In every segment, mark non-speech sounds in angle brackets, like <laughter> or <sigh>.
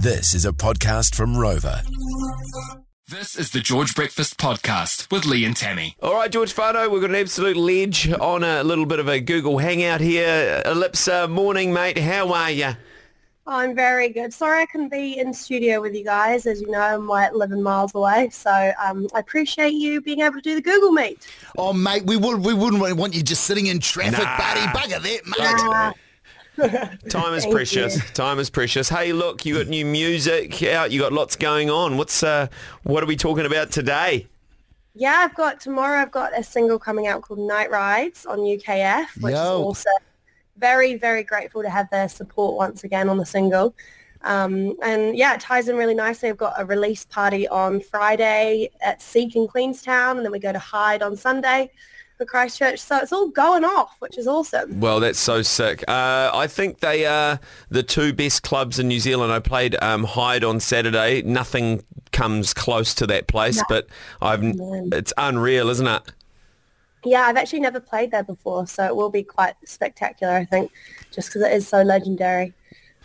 This is a podcast from Rover. This is the George Breakfast Podcast with Lee and Tammy. All right, George Fano, we've got an absolute ledge on a little bit of a Google Hangout here. Elipsa, morning, mate. How are you? I'm very good. Sorry I couldn't be in studio with you guys. As you know, I'm like 11 miles away. So um, I appreciate you being able to do the Google Meet. Oh, mate, we would we wouldn't want you just sitting in traffic, Nah. buddy. Bugger that, mate. <laughs> Time is precious. you. Time is precious. Hey, look, you got new music out. You got lots going on. What's uh, what are we talking about today? Yeah, I've got tomorrow. I've got a single coming out called Night Rides on UKF, which is Yo. awesome. Very, very grateful to have their support once again on the single. Um, and yeah, it ties in really nicely. I've got a release party on Friday at Seek in Queenstown, and then we go to Hyde on Sunday for Christchurch. So it's all going off, which is awesome. Well, that's so sick. Uh, I think they are the two best clubs in New Zealand. I played um, Hyde on Saturday. Nothing comes close to that place, but I've it's unreal, isn't it? Yeah, I've actually never played there before, so it will be quite spectacular, I think, just because it is so legendary.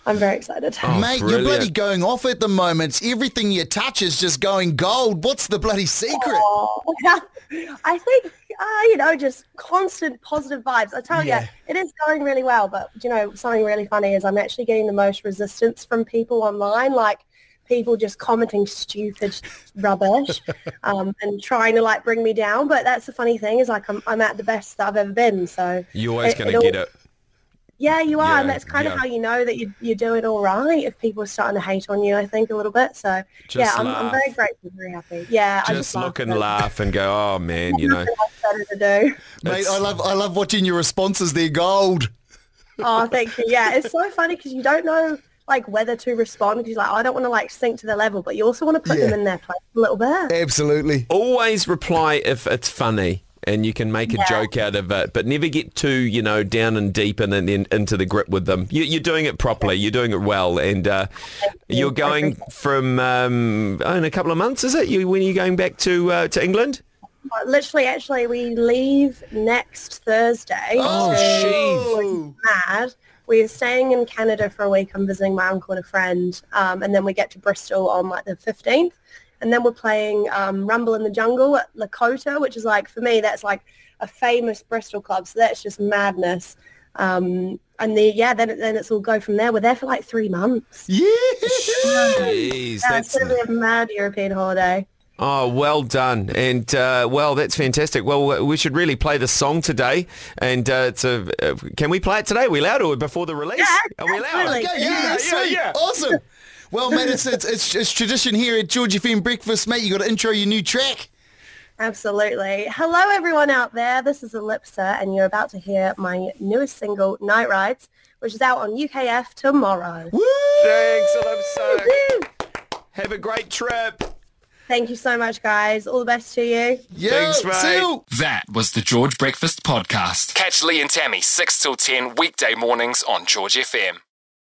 I'm very excited. Oh, mate, you're bloody going off at the moment. Everything you touch is just going gold. What's the bloody secret? Oh, <laughs> I think, uh, you know, just constant positive vibes. I tell Yeah. you, it is going really well, but, you know, something really funny is I'm actually getting the most resistance from people online, like people just commenting stupid rubbish <laughs> um, and trying to, like, bring me down. But that's the funny thing is, like, I'm, I'm at the best that I've ever been, so... You're always going to all- get it. Yeah, you are, and that's kind yeah. of how you know that you, you're doing all right. If people are starting to hate on you, I think a little bit. So yeah, I'm, I'm very grateful, very happy. Yeah, I Just just look and laugh and go, oh man, you know. Better to do. Mate, It's- I love I love watching your responses. They're gold. Oh, <laughs> thank you. Yeah, it's so funny because you don't know like whether to respond because you're like, oh, I don't want to like sink to their level, but you also want to put Yeah. them in their place a little bit. Absolutely. Always reply if it's funny and you can make a Yeah. joke out of it, but never get too, you know, down and deep and then in, into the grip with them. You, you're doing it properly. You're doing it well, and uh, you. you're going from um, oh, in a couple of months. Is it? You when are you going back to uh, to England? Literally, actually, we leave next Thursday. Oh, jeez. Mad. We're staying in Canada for a week. I'm visiting my uncle and a friend, um, and then we get to Bristol on like the 15th, and then we're playing um, Rumble in the Jungle at Lakota, which is like for me that's like a famous Bristol club. So that's just madness. Um, and the yeah, then then it's all go from there. We're there for like three months. Yeah. Jeez, Yeah, that's it's going to be a mad European holiday. oh well done, and uh, well that's fantastic. Well, we should really play the song today, and uh, it's a. Uh, can we play it today? Are we allowed or before the release? Yeah, Are we allowed? Okay, yeah, Yeah, yeah, sweet. yeah. Awesome. Well, mate, it's, it's, it's, it's tradition here at George FM Breakfast, mate. You got to intro your new track. Absolutely. Hello, everyone out there. This is Elipsa, and you're about to hear my newest single, Night Rides, which is out on UKF tomorrow. Woo! Thanks, Elipsa. Woo! Have a great trip. Thank you so much, guys. All the best to you. Yeah, Thanks, mate. see you. That was the George Breakfast Podcast. Catch Lee and Tammy 6 till 10 weekday mornings on George FM.